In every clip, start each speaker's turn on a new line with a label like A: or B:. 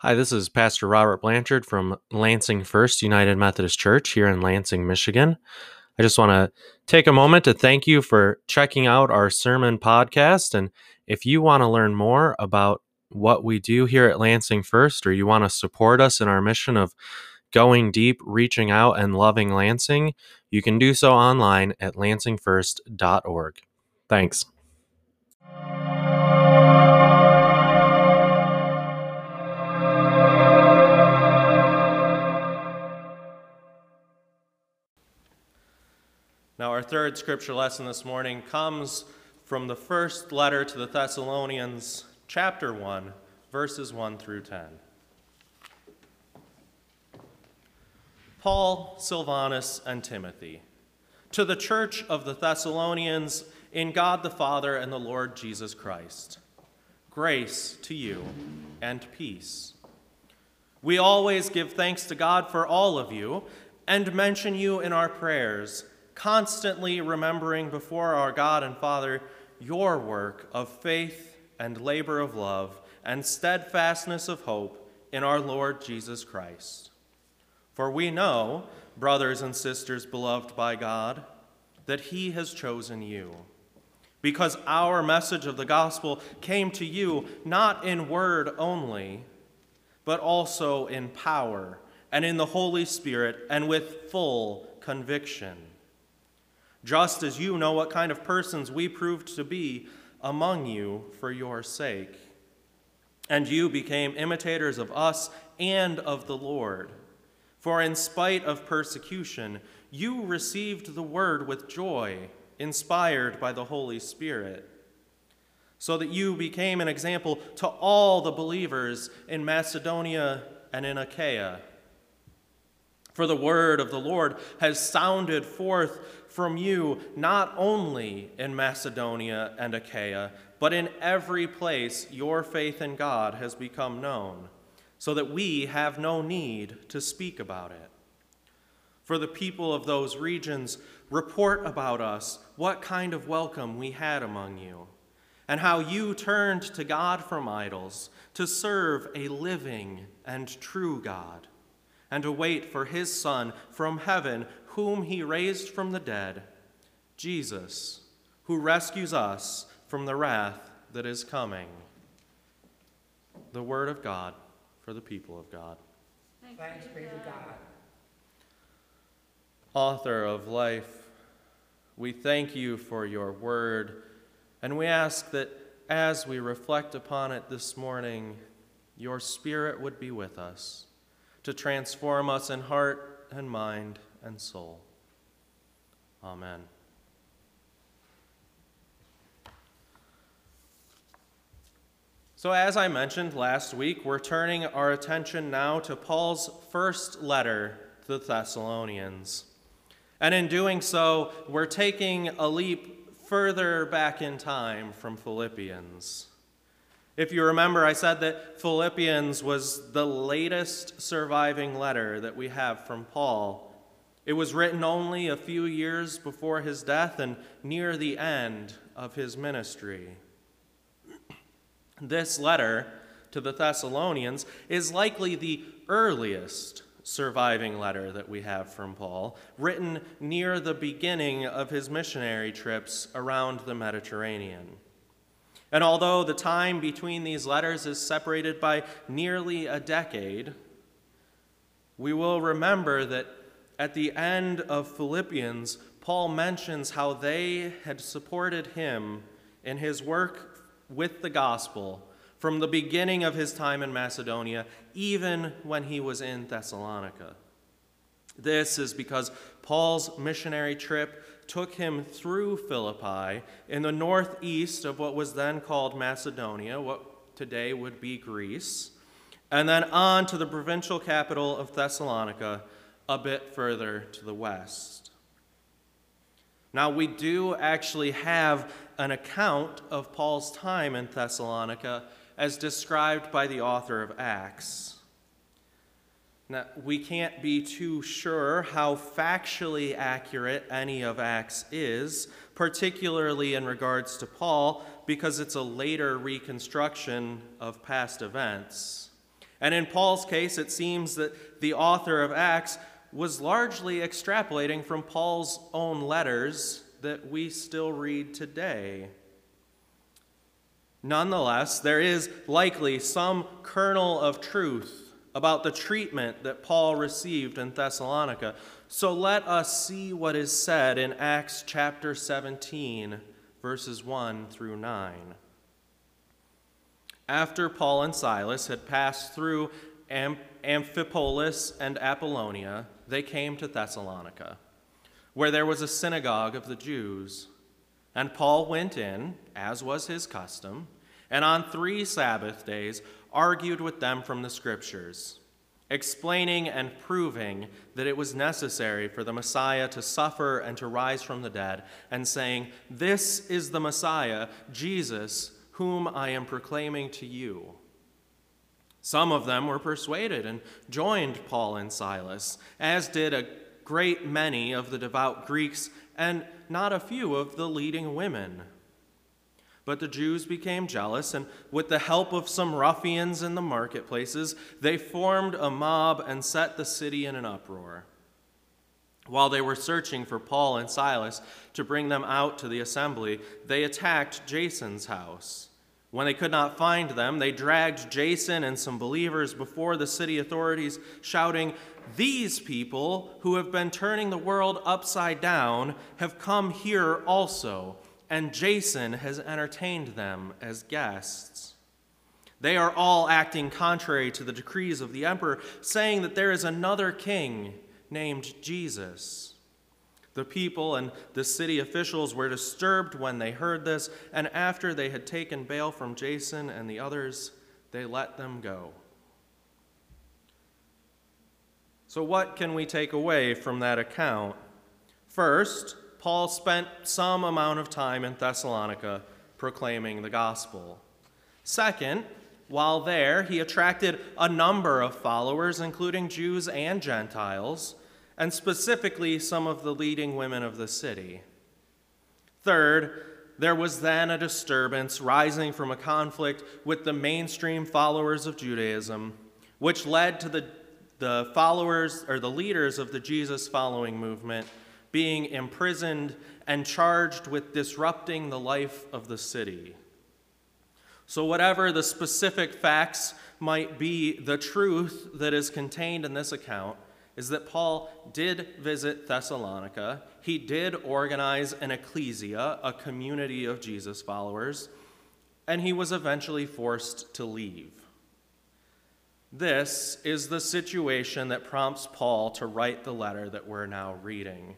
A: Hi, this is Pastor Robert Blanchard from Lansing First United Methodist Church here in Lansing, Michigan. I just want to take a moment to thank you for checking out our sermon podcast. And if you want to learn more about what we do here at Lansing First, or you want to support us in our mission of going deep, reaching out, and loving Lansing, you can do so online at lansingfirst.org. Thanks. Now, our third scripture lesson this morning comes from the first letter to the Thessalonians, chapter 1, verses 1 through 10. Paul, Silvanus, and Timothy, to the church of the Thessalonians in God the Father and the Lord Jesus Christ, grace to you and peace. We always give thanks to God for all of you and mention you in our prayers constantly remembering before our God and Father your work of faith and labor of love and steadfastness of hope in our Lord Jesus Christ. For we know, brothers and sisters beloved by God, that He has chosen you. Because our message of the gospel came to you not in word only, but also in power and in the Holy Spirit and with full conviction just as you know what kind of persons we proved to be among you for your sake. And you became imitators of us and of the Lord. For in spite of persecution, you received the word with joy, inspired by the Holy Spirit, so that you became an example to all the believers in Macedonia and in Achaia. For the word of the Lord has sounded forth from you not only in Macedonia and Achaia, but in every place your faith in God has become known, so that we have no need to speak about it. For the people of those regions report about us what kind of welcome we had among you, and how you turned to God from idols to serve a living and true God and to wait for his Son from heaven, whom he raised from the dead, Jesus, who rescues us from the wrath that is coming. The word of God for the people of God.
B: Thanks be to God.
A: Author of life, we thank you for your word, and we ask that as we reflect upon it this morning, your spirit would be with us to transform us in heart and mind and soul. Amen. So, as I mentioned last week, we're turning our attention now to Paul's first letter to the Thessalonians. And in doing so, we're taking a leap further back in time from Philippians. If you remember, I said that Philippians was the latest surviving letter that we have from Paul. It was written only a few years before his death and near the end of his ministry. This letter to the Thessalonians is likely the earliest surviving letter that we have from Paul, written near the beginning of his missionary trips around the Mediterranean. And although the time between these letters is separated by nearly a decade, we will remember that at the end of Philippians, Paul mentions how they had supported him in his work with the gospel from the beginning of his time in Macedonia, even when he was in Thessalonica. This is because Paul's missionary trip took him through Philippi in the northeast of what was then called Macedonia, what today would be Greece, and then on to the provincial capital of Thessalonica, a bit further to the west. Now, we do actually have an account of Paul's time in Thessalonica as described by the author of Acts. Now, we can't be too sure how factually accurate any of Acts is, particularly in regards to Paul, because it's a later reconstruction of past events. And in Paul's case, it seems that the author of Acts was largely extrapolating from Paul's own letters that we still read today. Nonetheless, there is likely some kernel of truth about the treatment that Paul received in Thessalonica. So let us see what is said in Acts chapter 17, verses 1 through 9. After Paul and Silas had passed through Amphipolis and Apollonia, they came to Thessalonica, where there was a synagogue of the Jews. And Paul went in, as was his custom, and on three Sabbath days argued with them from the Scriptures, explaining and proving that it was necessary for the Messiah to suffer and to rise from the dead, and saying, This is the Messiah, Jesus, whom I am proclaiming to you. Some of them were persuaded and joined Paul and Silas, as did a great many of the devout Greeks and not a few of the leading women. But the Jews became jealous, and with the help of some ruffians in the marketplaces, they formed a mob and set the city in an uproar. While they were searching for Paul and Silas to bring them out to the assembly, they attacked Jason's house. When they could not find them, they dragged Jason and some believers before the city authorities, shouting, These people who have been turning the world upside down have come here also, and Jason has entertained them as guests. They are all acting contrary to the decrees of the emperor, saying that there is another king named Jesus. The people and the city officials were disturbed when they heard this, and after they had taken bail from Jason and the others, they let them go. So, what can we take away from that account? First, Paul spent some amount of time in Thessalonica proclaiming the gospel. Second, while there, he attracted a number of followers, including Jews and Gentiles and specifically some of the leading women of the city. Third, there was then a disturbance rising from a conflict with the mainstream followers of Judaism, which led to the, the followers or the leaders of the Jesus following movement being imprisoned and charged with disrupting the life of the city. So, whatever the specific facts might be, the truth that is contained in this account is that Paul did visit Thessalonica. He did organize an ecclesia, a community of Jesus followers, and he was eventually forced to leave. This is the situation that prompts Paul to write the letter that we're now reading.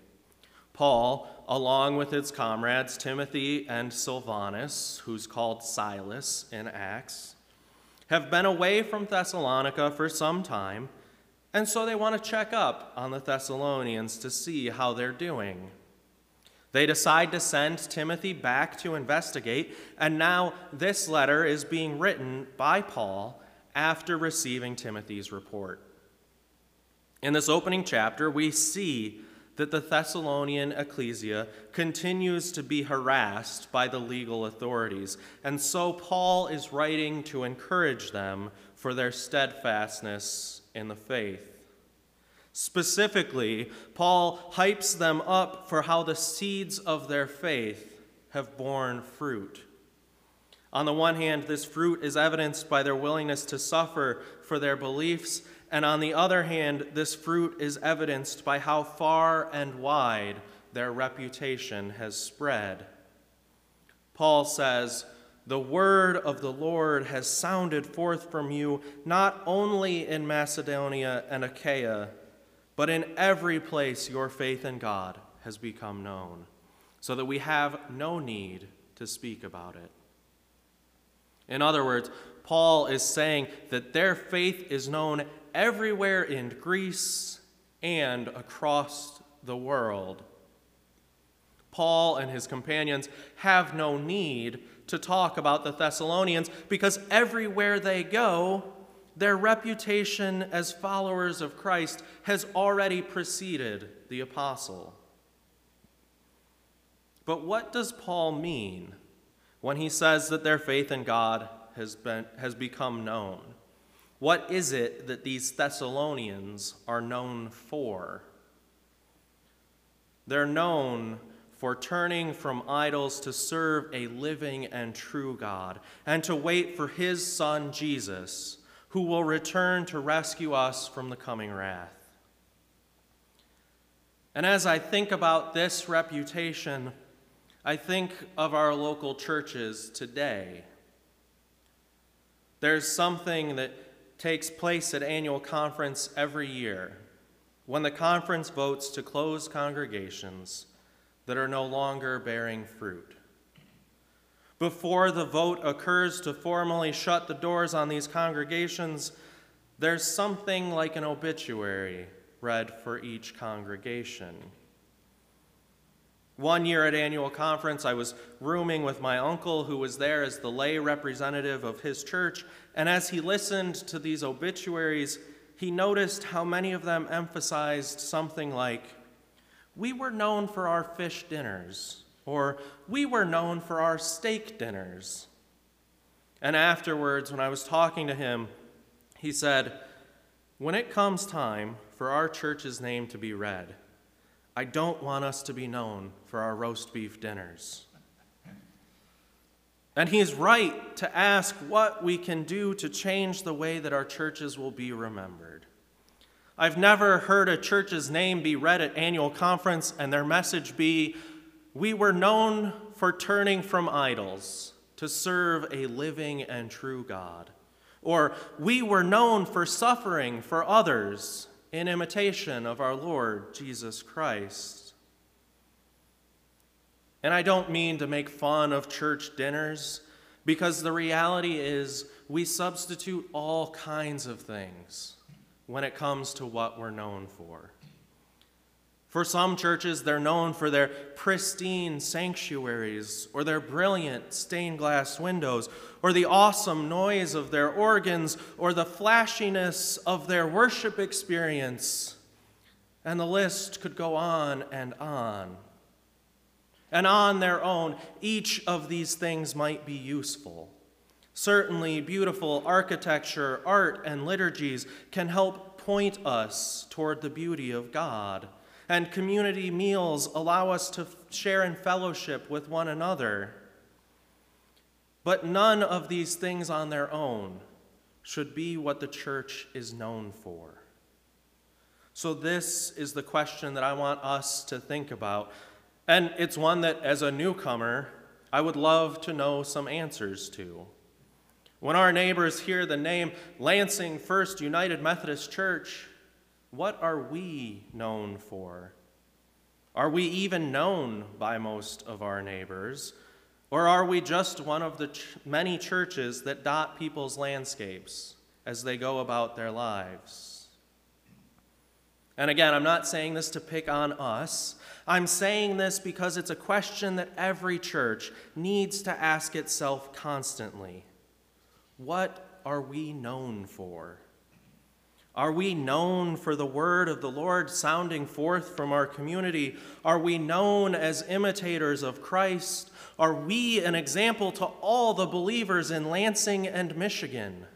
A: Paul, along with his comrades Timothy and Silvanus, who's called Silas in Acts, have been away from Thessalonica for some time and so they want to check up on the Thessalonians to see how they're doing. They decide to send Timothy back to investigate, and now this letter is being written by Paul after receiving Timothy's report. In this opening chapter, we see that the Thessalonian ecclesia continues to be harassed by the legal authorities, and so Paul is writing to encourage them for their steadfastness in the faith. Specifically, Paul hypes them up for how the seeds of their faith have borne fruit. On the one hand, this fruit is evidenced by their willingness to suffer for their beliefs, and on the other hand, this fruit is evidenced by how far and wide their reputation has spread. Paul says, the word of the Lord has sounded forth from you, not only in Macedonia and Achaia, but in every place your faith in God has become known, so that we have no need to speak about it. In other words, Paul is saying that their faith is known everywhere in Greece and across the world. Paul and his companions have no need to talk about the Thessalonians because everywhere they go, their reputation as followers of Christ has already preceded the apostle. But what does Paul mean when he says that their faith in God has, been, has become known? What is it that these Thessalonians are known for? They're known for turning from idols to serve a living and true God, and to wait for his Son Jesus, who will return to rescue us from the coming wrath. And as I think about this reputation, I think of our local churches today. There's something that takes place at annual conference every year when the conference votes to close congregations that are no longer bearing fruit. Before the vote occurs to formally shut the doors on these congregations, there's something like an obituary read for each congregation. One year at annual conference, I was rooming with my uncle, who was there as the lay representative of his church, and as he listened to these obituaries, he noticed how many of them emphasized something like, we were known for our fish dinners, or we were known for our steak dinners. And afterwards, when I was talking to him, he said, When it comes time for our church's name to be read, I don't want us to be known for our roast beef dinners. And he's right to ask what we can do to change the way that our churches will be remembered. I've never heard a church's name be read at annual conference and their message be, We were known for turning from idols to serve a living and true God. Or, We were known for suffering for others in imitation of our Lord Jesus Christ. And I don't mean to make fun of church dinners, because the reality is we substitute all kinds of things when it comes to what we're known for. For some churches, they're known for their pristine sanctuaries, or their brilliant stained glass windows, or the awesome noise of their organs, or the flashiness of their worship experience. And the list could go on and on. And on their own, each of these things might be useful. Certainly, beautiful architecture, art, and liturgies can help point us toward the beauty of God. And community meals allow us to share in fellowship with one another. But none of these things on their own should be what the church is known for. So, this is the question that I want us to think about. And it's one that, as a newcomer, I would love to know some answers to. When our neighbors hear the name Lansing First United Methodist Church, what are we known for? Are we even known by most of our neighbors? Or are we just one of the ch- many churches that dot people's landscapes as they go about their lives? And again, I'm not saying this to pick on us. I'm saying this because it's a question that every church needs to ask itself constantly. What are we known for? Are we known for the word of the Lord sounding forth from our community? Are we known as imitators of Christ? Are we an example to all the believers in Lansing and Michigan?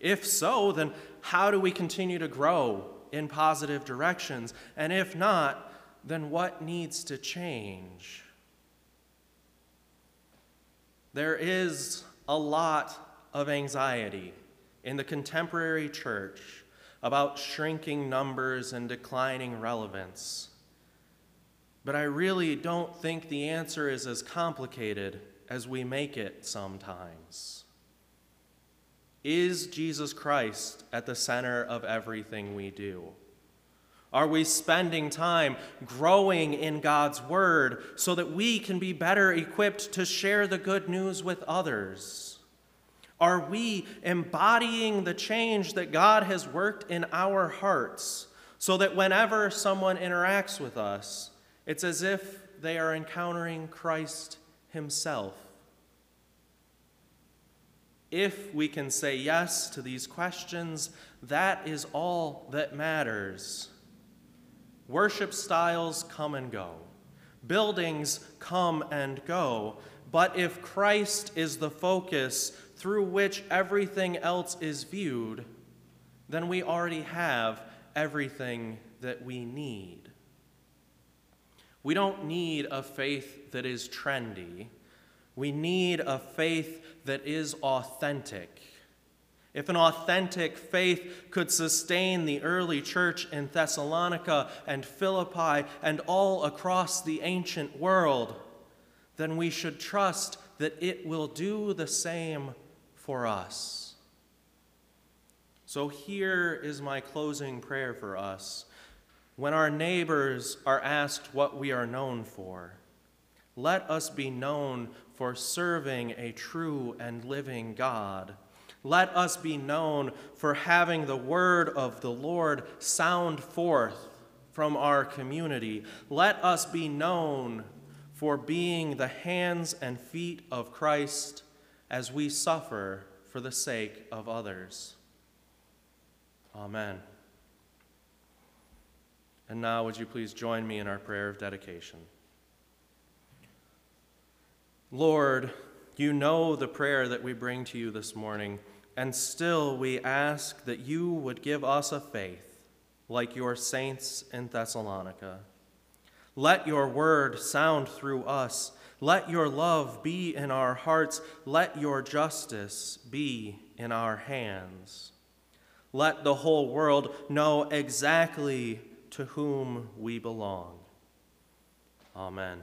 A: If so, then how do we continue to grow in positive directions? And if not, then what needs to change? There is a lot of anxiety in the contemporary church about shrinking numbers and declining relevance. But I really don't think the answer is as complicated as we make it sometimes. Is Jesus Christ at the center of everything we do? Are we spending time growing in God's Word so that we can be better equipped to share the good news with others? Are we embodying the change that God has worked in our hearts so that whenever someone interacts with us, it's as if they are encountering Christ Himself? If we can say yes to these questions, that is all that matters. Worship styles come and go, buildings come and go, but if Christ is the focus, through which everything else is viewed, then we already have everything that we need. We don't need a faith that is trendy. We need a faith that is authentic. If an authentic faith could sustain the early church in Thessalonica and Philippi and all across the ancient world, then we should trust that it will do the same for us. So here is my closing prayer for us. When our neighbors are asked what we are known for, let us be known for serving a true and living God let us be known for having the word of the Lord sound forth from our community. Let us be known for being the hands and feet of Christ as we suffer for the sake of others. Amen. And now, would you please join me in our prayer of dedication? Lord, you know the prayer that we bring to you this morning. And still we ask that you would give us a faith like your saints in Thessalonica. Let your word sound through us. Let your love be in our hearts. Let your justice be in our hands. Let the whole world know exactly to whom we belong. Amen.